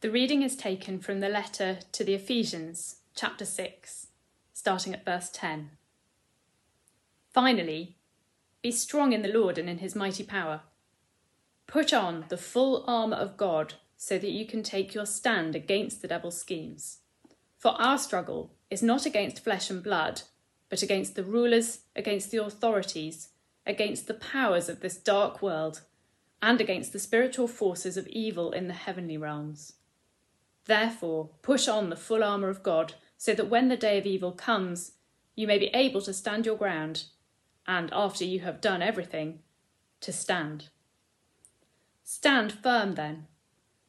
The reading is taken from the letter to the Ephesians, chapter 6, starting at verse 10. Finally, be strong in the Lord and in his mighty power. Put on the full armour of God so that you can take your stand against the devil's schemes. For our struggle is not against flesh and blood, but against the rulers, against the authorities, against the powers of this dark world, and against the spiritual forces of evil in the heavenly realms. Therefore, push on the full armour of God, so that when the day of evil comes, you may be able to stand your ground, and after you have done everything, to stand. Stand firm then,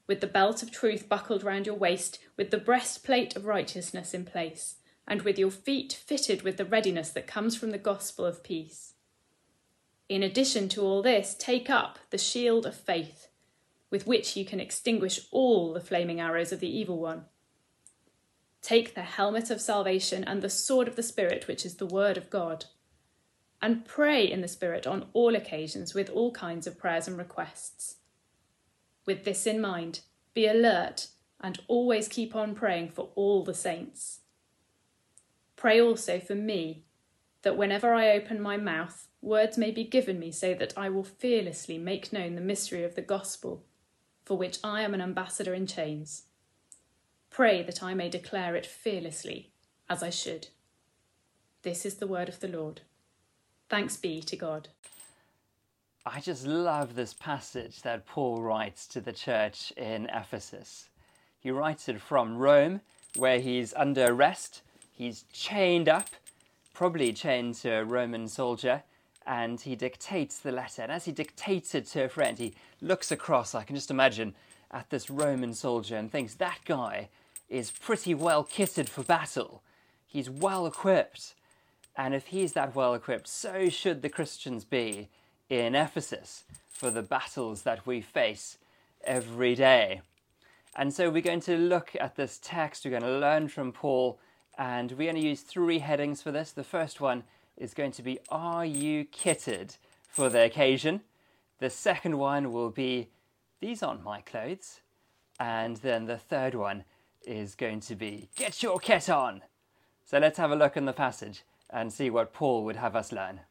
with the belt of truth buckled round your waist, with the breastplate of righteousness in place, and with your feet fitted with the readiness that comes from the gospel of peace. In addition to all this, take up the shield of faith with which you can extinguish all the flaming arrows of the evil one. Take the helmet of salvation and the sword of the Spirit, which is the word of God. And pray in the Spirit on all occasions with all kinds of prayers and requests. With this in mind, be alert and always keep on praying for all the saints. Pray also for me, that whenever I open my mouth, words may be given me so that I will fearlessly make known the mystery of the gospel for which I am an ambassador in chains. Pray that I may declare it fearlessly, as I should. This is the word of the Lord. Thanks be to God. I just love this passage that Paul writes to the church in Ephesus. He writes it from Rome, where he's under arrest. He's chained up, probably chained to a Roman soldier, and he dictates the letter. And as he dictates it to a friend, he looks across, I can just imagine, at this Roman soldier and thinks that guy is pretty well kitted for battle. He's well equipped. And if he's that well equipped, so should the Christians be in Ephesus for the battles that we face every day. And so we're going to look at this text, we're going to learn from Paul, and we're going to use three headings for this. The first one is going to be Are you kitted for the occasion? The second one will be These aren't my clothes. And then the third one is going to be Get your kit on! So let's have a look in the passage and see what Paul would have us learn.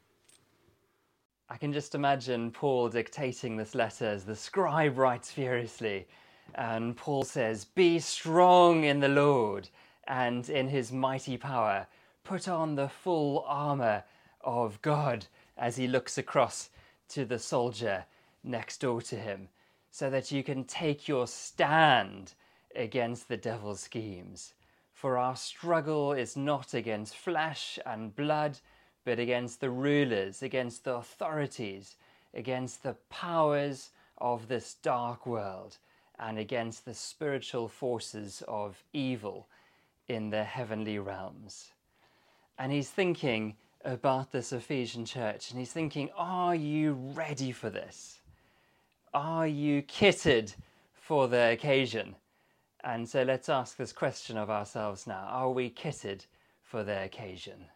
I can just imagine Paul dictating this letter as the scribe writes furiously. And Paul says, Be strong in the Lord and in his mighty power put on the full armour of God as he looks across to the soldier next door to him, so that you can take your stand against the devil's schemes. For our struggle is not against flesh and blood, but against the rulers, against the authorities, against the powers of this dark world, and against the spiritual forces of evil in the heavenly realms and he's thinking about this Ephesian church and he's thinking, Are you ready for this? Are you kitted for the occasion? And so let's ask this question of ourselves now Are we kitted for the occasion?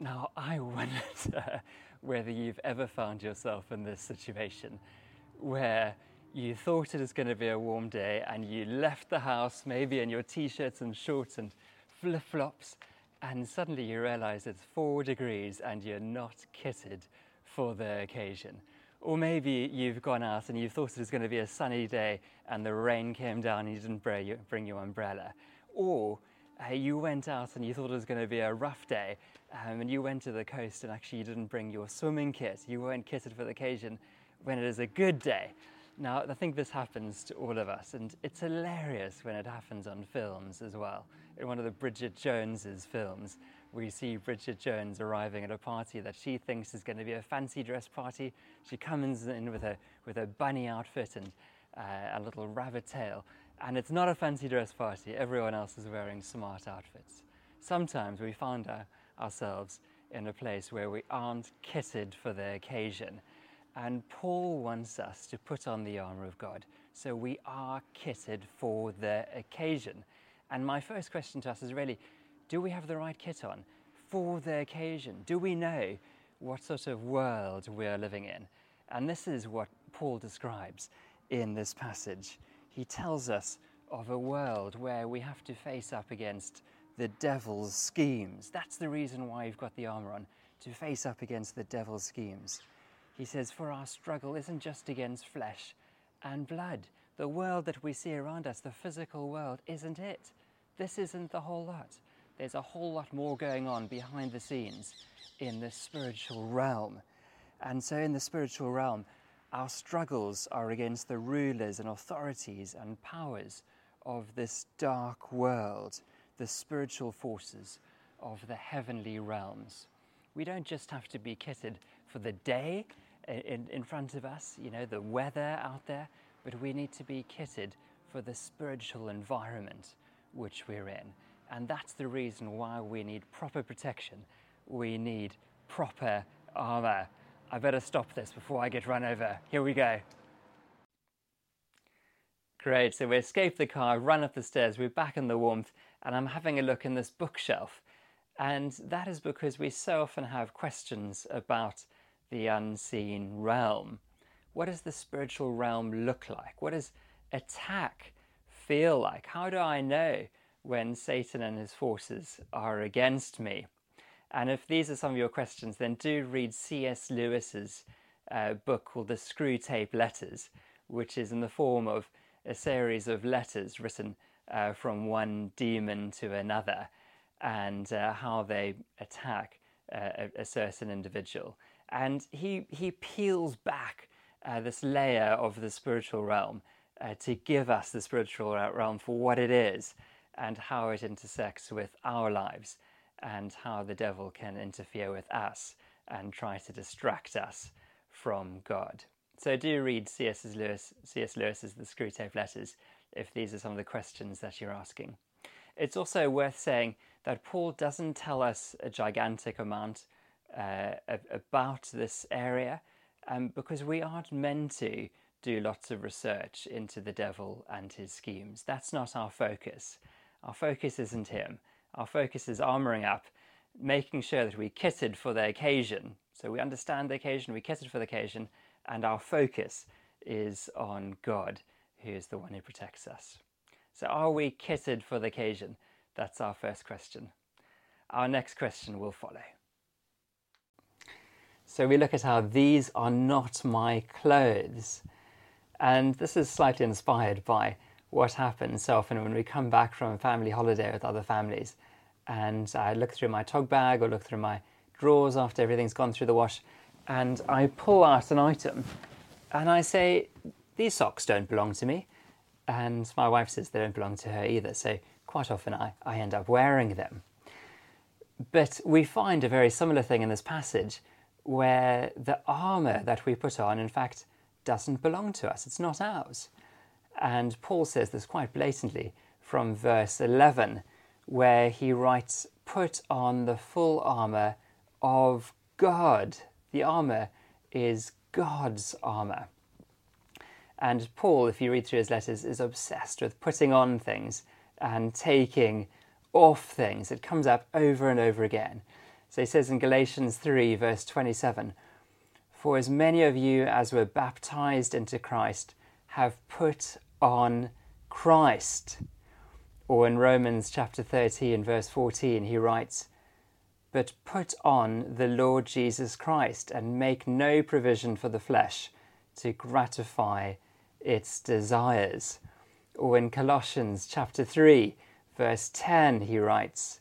Now, I wonder whether you've ever found yourself in this situation where you thought it was going to be a warm day and you left the house maybe in your t-shirts and shorts and flip-flops and suddenly you realize it's four degrees and you're not kitted for the occasion. Or maybe you've gone out and you thought it was going to be a sunny day and the rain came down and you didn't bring your umbrella. Or uh, you went out and you thought it was going to be a rough day um, and you went to the coast and actually you didn't bring your swimming kit. You weren't kitted for the occasion when it is a good day. Now, I think this happens to all of us, and it's hilarious when it happens on films as well. In one of the Bridget Jones's films, we see Bridget Jones arriving at a party that she thinks is going to be a fancy dress party. She comes in with a with a bunny outfit and uh, a little rabbit tail, and it's not a fancy dress party. Everyone else is wearing smart outfits. Sometimes we find our ourselves in a place where we aren't kitted for the occasion. And Paul wants us to put on the armour of God so we are kitted for the occasion. And my first question to us is really do we have the right kit on for the occasion? Do we know what sort of world we're living in? And this is what Paul describes in this passage. He tells us of a world where we have to face up against the devil's schemes. That's the reason why you've got the armour on, to face up against the devil's schemes. He says, For our struggle isn't just against flesh and blood. The world that we see around us, the physical world, isn't it. This isn't the whole lot. There's a whole lot more going on behind the scenes in the spiritual realm. And so, in the spiritual realm, our struggles are against the rulers and authorities and powers of this dark world, the spiritual forces of the heavenly realms. We don't just have to be kitted for the day in, in front of us, you know, the weather out there, but we need to be kitted for the spiritual environment which we're in. And that's the reason why we need proper protection. We need proper armour. I better stop this before I get run over. Here we go. Great, so we escape the car, run up the stairs, we're back in the warmth, and I'm having a look in this bookshelf. And that is because we so often have questions about the unseen realm. What does the spiritual realm look like? What does attack feel like? How do I know when Satan and his forces are against me? And if these are some of your questions, then do read C.S. Lewis's uh, book called The Screwtape Letters, which is in the form of a series of letters written uh, from one demon to another and uh, how they attack uh, a, a, certain individual. And he, he peels back uh, this layer of the spiritual realm uh, to give us the spiritual realm for what it is and how it intersects with our lives and how the devil can interfere with us and try to distract us from God. So do read C.S. Lewis, C.S. Lewis's The Screwtape Letters if these are some of the questions that you're asking. It's also worth saying that Paul doesn't tell us a gigantic amount uh, about this area um, because we aren't meant to do lots of research into the devil and his schemes. That's not our focus. Our focus isn't him. Our focus is armoring up, making sure that we kitted for the occasion. So we understand the occasion, we kitted for the occasion, and our focus is on God, who is the one who protects us. So, are we kitted for the occasion? That's our first question. Our next question will follow. So, we look at how these are not my clothes. And this is slightly inspired by what happens so often when we come back from a family holiday with other families. And I look through my tog bag or look through my drawers after everything's gone through the wash and I pull out an item and I say, These socks don't belong to me. And my wife says they don't belong to her either. So quite often I, I end up wearing them. But we find a very similar thing in this passage where the armour that we put on, in fact, doesn't belong to us. It's not ours. And Paul says this quite blatantly from verse 11, where he writes, Put on the full armour of God the armour is God's armour. And Paul, if you read through his letters, is obsessed with putting on things and taking off things. It comes up over and over again. So he says in Galatians 3, verse 27 For as many of you as were baptized into Christ have put on Christ. Or in Romans chapter 13, verse 14, he writes, but put on the Lord Jesus Christ and make no provision for the flesh to gratify its desires. Or in Colossians chapter 3, verse 10, he writes,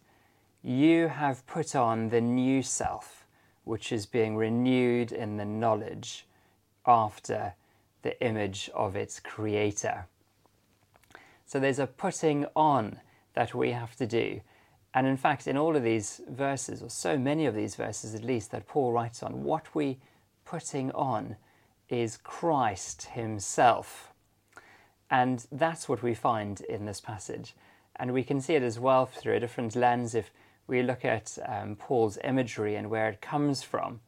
You have put on the new self, which is being renewed in the knowledge after the image of its creator. So there's a putting on that we have to do. And in fact, in all of these verses, or so many of these verses at least, that Paul writes on, what we putting on is Christ Himself. And that's what we find in this passage. And we can see it as well through a different lens if we look at um, Paul's imagery and where it comes from.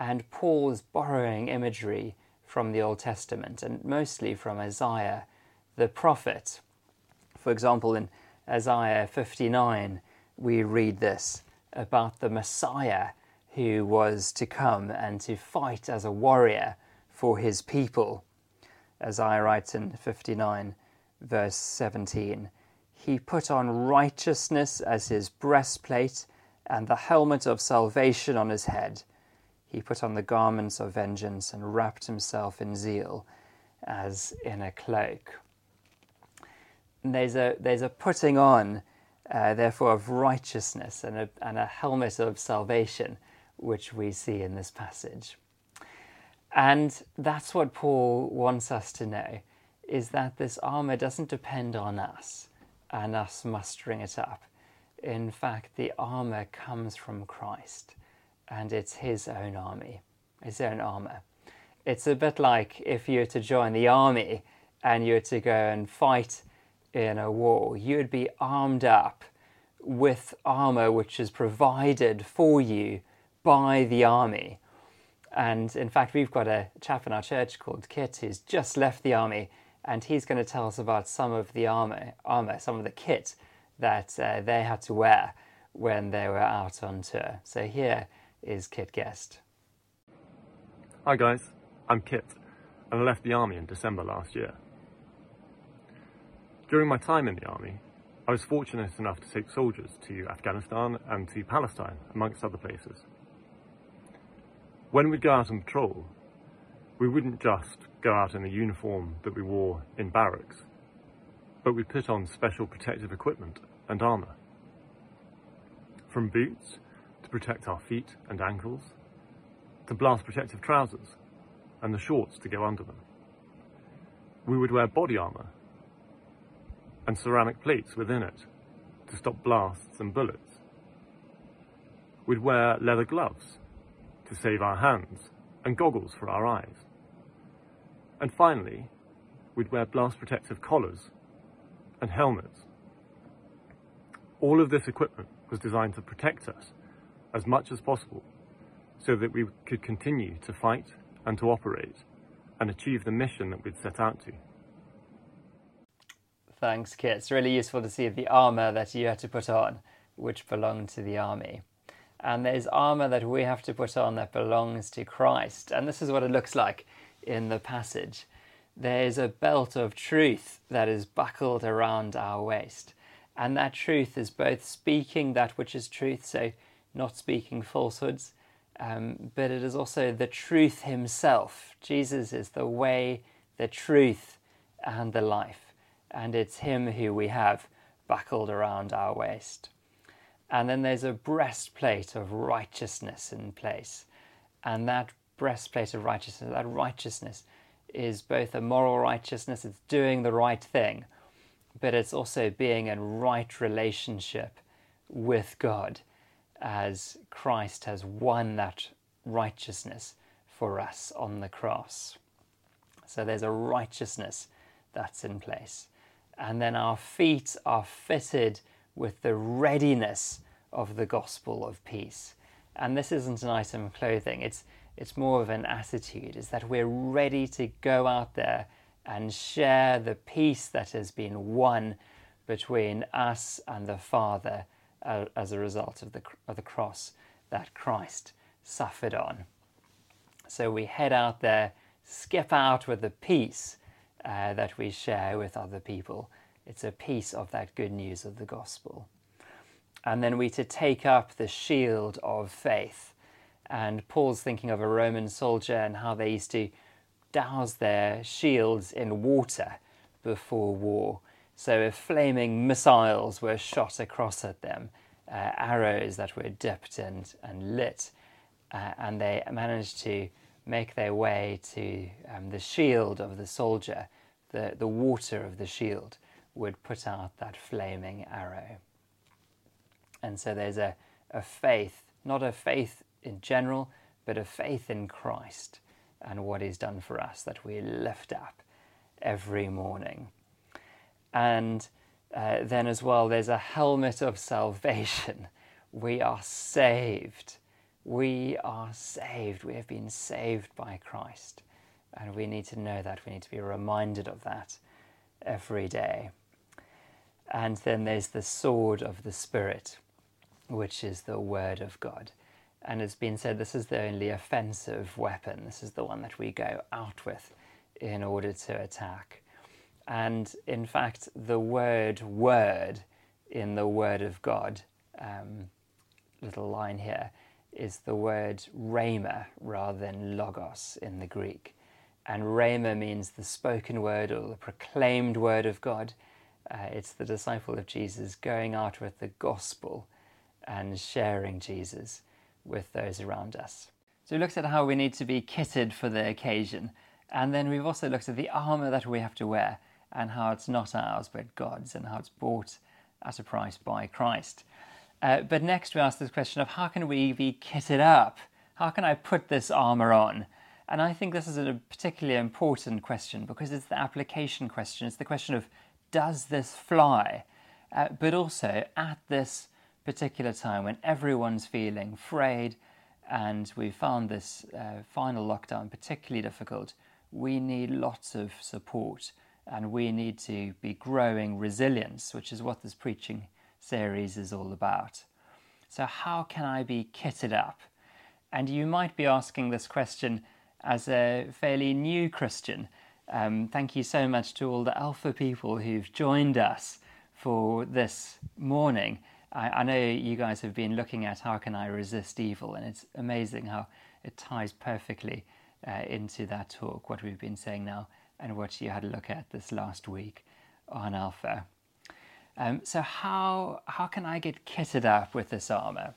And Paul's borrowing imagery from the Old Testament and mostly from Isaiah the prophet. For example, in Isaiah 59, we read this about the Messiah who was to come and to fight as a warrior for his people. Isaiah writes in 59, verse 17 He put on righteousness as his breastplate and the helmet of salvation on his head. He put on the garments of vengeance and wrapped himself in zeal as in a cloak. And there's a, there's a putting on, uh, therefore, of righteousness and a, and a helmet of salvation, which we see in this passage. And that's what Paul wants us to know is that this armor doesn't depend on us and us mustering it up. In fact, the armor comes from Christ and it's his own army, his own armor. It's a bit like if you were to join the army and you were to go and fight in a war, you'd be armed up with armor which is provided for you by the army. And in fact, we've got a chap in our church called Kit who's just left the army, and he's going to tell us about some of the armor, armor some of the kit that uh, they had to wear when they were out on tour. So here is Kit Guest. Hi guys, I'm Kit, and I left the army in December last year. During my time in the army, I was fortunate enough to take soldiers to Afghanistan and to Palestine, amongst other places. When we'd go out on patrol, we wouldn't just go out in the uniform that we wore in barracks, but we'd put on special protective equipment and armour. From boots to protect our feet and ankles, to blast protective trousers and the shorts to go under them. We would wear body armour and ceramic plates within it to stop blasts and bullets. We'd wear leather gloves to save our hands, and goggles for our eyes. And finally, we'd wear blast protective collars and helmets. All of this equipment was designed to protect us as much as possible so that we could continue to fight and to operate and achieve the mission that we'd set out to. Thanks, Kit. It's really useful to see the armour that you had to put on, which belonged to the army and there's armor that we have to put on that belongs to Christ. And this is what it looks like in the passage. There's a belt of truth that is buckled around our waist. And that truth is both speaking that which is truth, so not speaking falsehoods, um, but it is also the truth himself. Jesus is the way, the truth, and the life. And it's him who we have buckled around our waist. And then there's a breastplate of righteousness in place. And that breastplate of righteousness, that righteousness is both a moral righteousness, it's doing the right thing, but it's also being in right relationship with God as Christ has won that righteousness for us on the cross. So there's a righteousness that's in place. And then our feet are fitted with the readiness of the gospel of peace. And this isn't an item of clothing, it's, it's more of an attitude, is that we're ready to go out there and share the peace that has been won between us and the Father uh, as a result of the, of the cross that Christ suffered on. So we head out there, skip out with the peace uh, that we share with other people it's a piece of that good news of the gospel. And then we to take up the shield of faith. And Paul's thinking of a Roman soldier and how they used to douse their shields in water before war. So if flaming missiles were shot across at them, uh, arrows that were dipped and, and lit, uh, and they managed to make their way to um, the shield of the soldier, the, the water of the shield would put out that flaming arrow. And so there's a, a faith, not a faith in general, but a faith in Christ and what He's done for us that we lift up every morning. And uh, then, as well, there's a helmet of salvation. We are saved. We are saved. We have been saved by Christ. And we need to know that. We need to be reminded of that every day. And then there's the sword of the Spirit. which is the Word of God. And it's been said this is the only offensive weapon. This is the one that we go out with in order to attack. And in fact, the word word in the Word of God, um, little line here, is the word rhema rather than logos in the Greek. And rhema means the spoken word or the proclaimed word of God. Uh, it's the disciple of Jesus going out with the gospel and sharing Jesus with those around us. So we looked at how we need to be kitted for the occasion. And then we've also looked at the armour that we have to wear and how it's not ours but God's and how it's bought at a price by Christ. Uh, but next we ask this question of how can we be kitted up? How can I put this armour on? And I think this is a particularly important question because it's the application question. It's the question of does this fly? Uh, but also at this particular time when everyone's feeling frayed and we found this uh, final lockdown particularly difficult, we need lots of support and we need to be growing resilience, which is what this preaching series is all about. So, how can I be kitted up? And you might be asking this question as a fairly new Christian. Um, thank you so much to all the Alpha people who've joined us for this morning. I, I know you guys have been looking at how can I resist evil, and it's amazing how it ties perfectly uh, into that talk, what we've been saying now, and what you had a look at this last week on Alpha. Um, so how how can I get kitted up with this armor?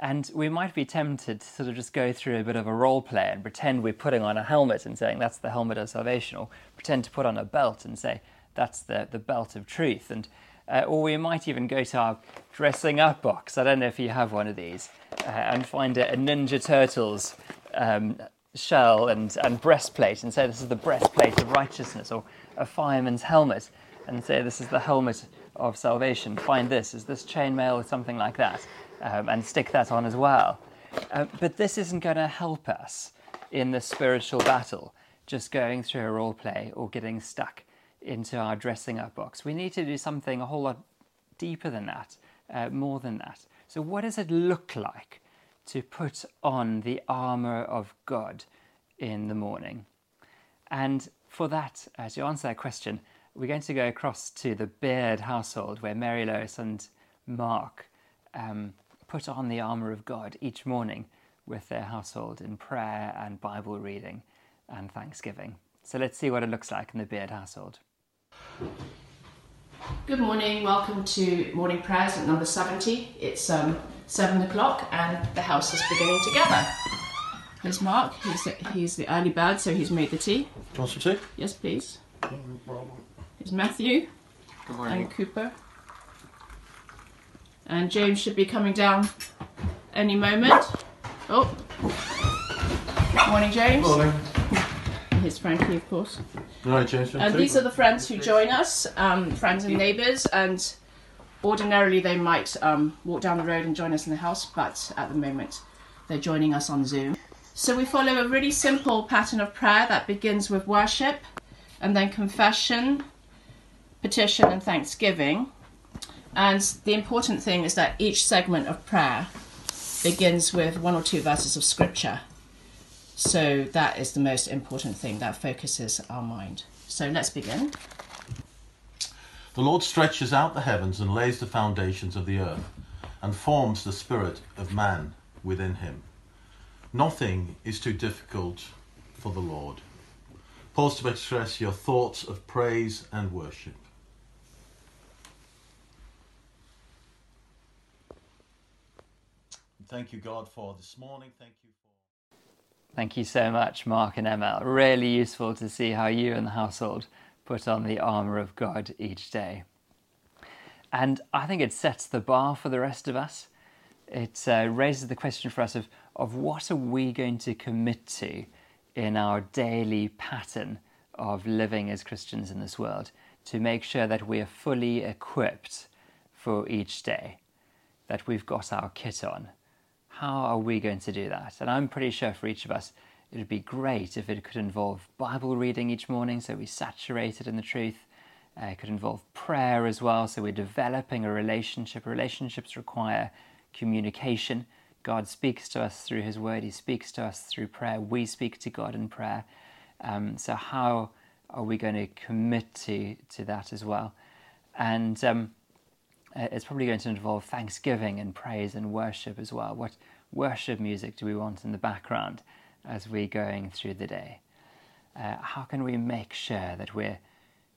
And we might be tempted to sort of just go through a bit of a role play and pretend we're putting on a helmet and saying that's the helmet of salvation, or pretend to put on a belt and say that's the, the belt of truth. And uh, or we might even go to our dressing up box. I don't know if you have one of these, uh, and find a, a Ninja Turtles um, shell and, and breastplate and say this is the breastplate of righteousness, or a fireman's helmet and say this is the helmet of salvation. Find this, is this chainmail or something like that, um, and stick that on as well. Uh, but this isn't going to help us in the spiritual battle, just going through a role play or getting stuck into our dressing up box. We need to do something a whole lot deeper than that, uh, more than that. So, what does it look like to put on the armour of God in the morning? And for that, uh, to answer that question, we're going to go across to the Beard household where Mary Lois and Mark um, put on the armour of God each morning with their household in prayer and Bible reading and thanksgiving. So let's see what it looks like in the Beard household. Good morning, welcome to morning prayers at number 70. It's um, 7 o'clock and the house is beginning to gather. Here's Mark, he's the, he's the early bird, so he's made the tea. Do you want some tea? Yes, please. Here's Matthew and Cooper. And James should be coming down any moment. Oh, morning, James. Morning. And here's Frankie, of course. Right, James. And these are the friends who join us, um, friends and neighbours, and ordinarily they might um, walk down the road and join us in the house, but at the moment they're joining us on Zoom. So we follow a really simple pattern of prayer that begins with worship and then confession, petition, and thanksgiving. And the important thing is that each segment of prayer begins with one or two verses of scripture. So that is the most important thing that focuses our mind. So let's begin. The Lord stretches out the heavens and lays the foundations of the earth, and forms the spirit of man within him. Nothing is too difficult for the Lord. Pause to express your thoughts of praise and worship. Thank you, God, for this morning. Thank you for. Thank you so much, Mark and Emma. Really useful to see how you and the household put on the armour of God each day. And I think it sets the bar for the rest of us. It uh, raises the question for us of, of what are we going to commit to in our daily pattern of living as Christians in this world to make sure that we are fully equipped for each day, that we've got our kit on. How are we going to do that? And I'm pretty sure for each of us, it would be great if it could involve Bible reading each morning so we saturated in the truth, Uh, it could involve prayer as well. So we're developing a relationship. Relationships require communication. God speaks to us through His Word. He speaks to us through prayer. We speak to God in prayer. Um, so how are we going to commit to to that as well? And um, uh, it's probably going to involve thanksgiving and praise and worship as well. What worship music do we want in the background as we're going through the day? Uh, how can we make sure that we're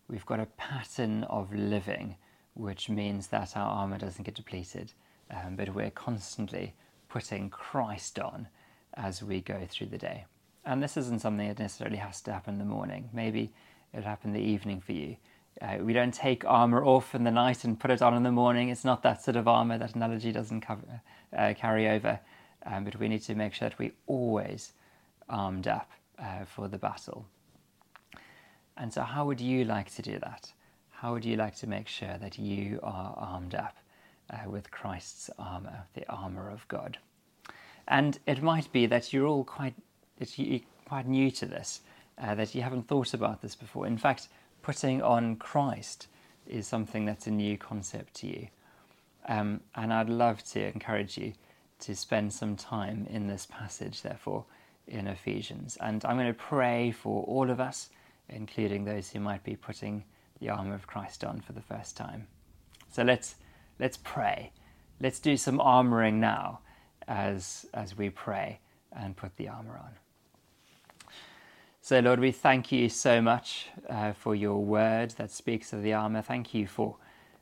we've got a pattern of living, which means that our armor doesn't get depleted, um, but we're constantly putting Christ on as we go through the day. And this isn't something that necessarily has to happen in the morning. Maybe it'll happen in the evening for you. Uh, we don't take armor off in the night and put it on in the morning. It's not that sort of armor. That analogy doesn't cover, uh, carry over. Um, but we need to make sure that we always armed up uh, for the battle. And so, how would you like to do that? How would you like to make sure that you are armed up uh, with Christ's armor, the armor of God? And it might be that you're all quite, that you're quite new to this, uh, that you haven't thought about this before. In fact, putting on Christ is something that's a new concept to you. Um, and I'd love to encourage you to spend some time in this passage, therefore, in Ephesians. And I'm going to pray for all of us, including those who might be putting the armour of Christ on for the first time. So let's, let's pray. Let's do some armouring now as, as we pray and put the armour on. So, Lord, we thank you so much uh, for your word that speaks of the armour. Thank you for,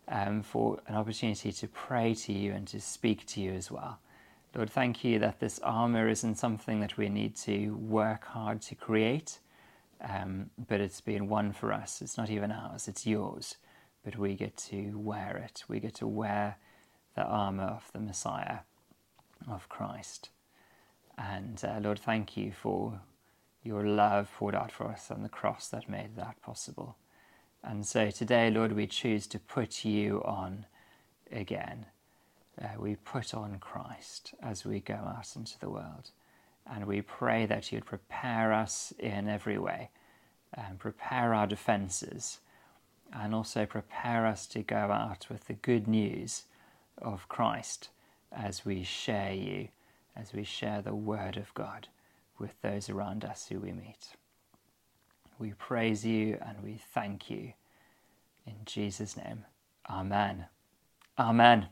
um, for an opportunity to pray to you and to speak to you as well. Lord, thank you that this armour isn't something that we need to work hard to create, um, but it's been won for us. It's not even ours, it's yours. But we get to wear it. We get to wear the armour of the Messiah, of Christ. And uh, Lord, thank you for your love poured out for us on the cross that made that possible. And so today, Lord, we choose to put you on again. Uh, we put on Christ as we go out into the world. And we pray that you'd prepare us in every way and prepare our defenses and also prepare us to go out with the good news of Christ as we share you, as we share the Word of God with those around us who we meet. We praise you and we thank you. In Jesus' name, Amen. Amen.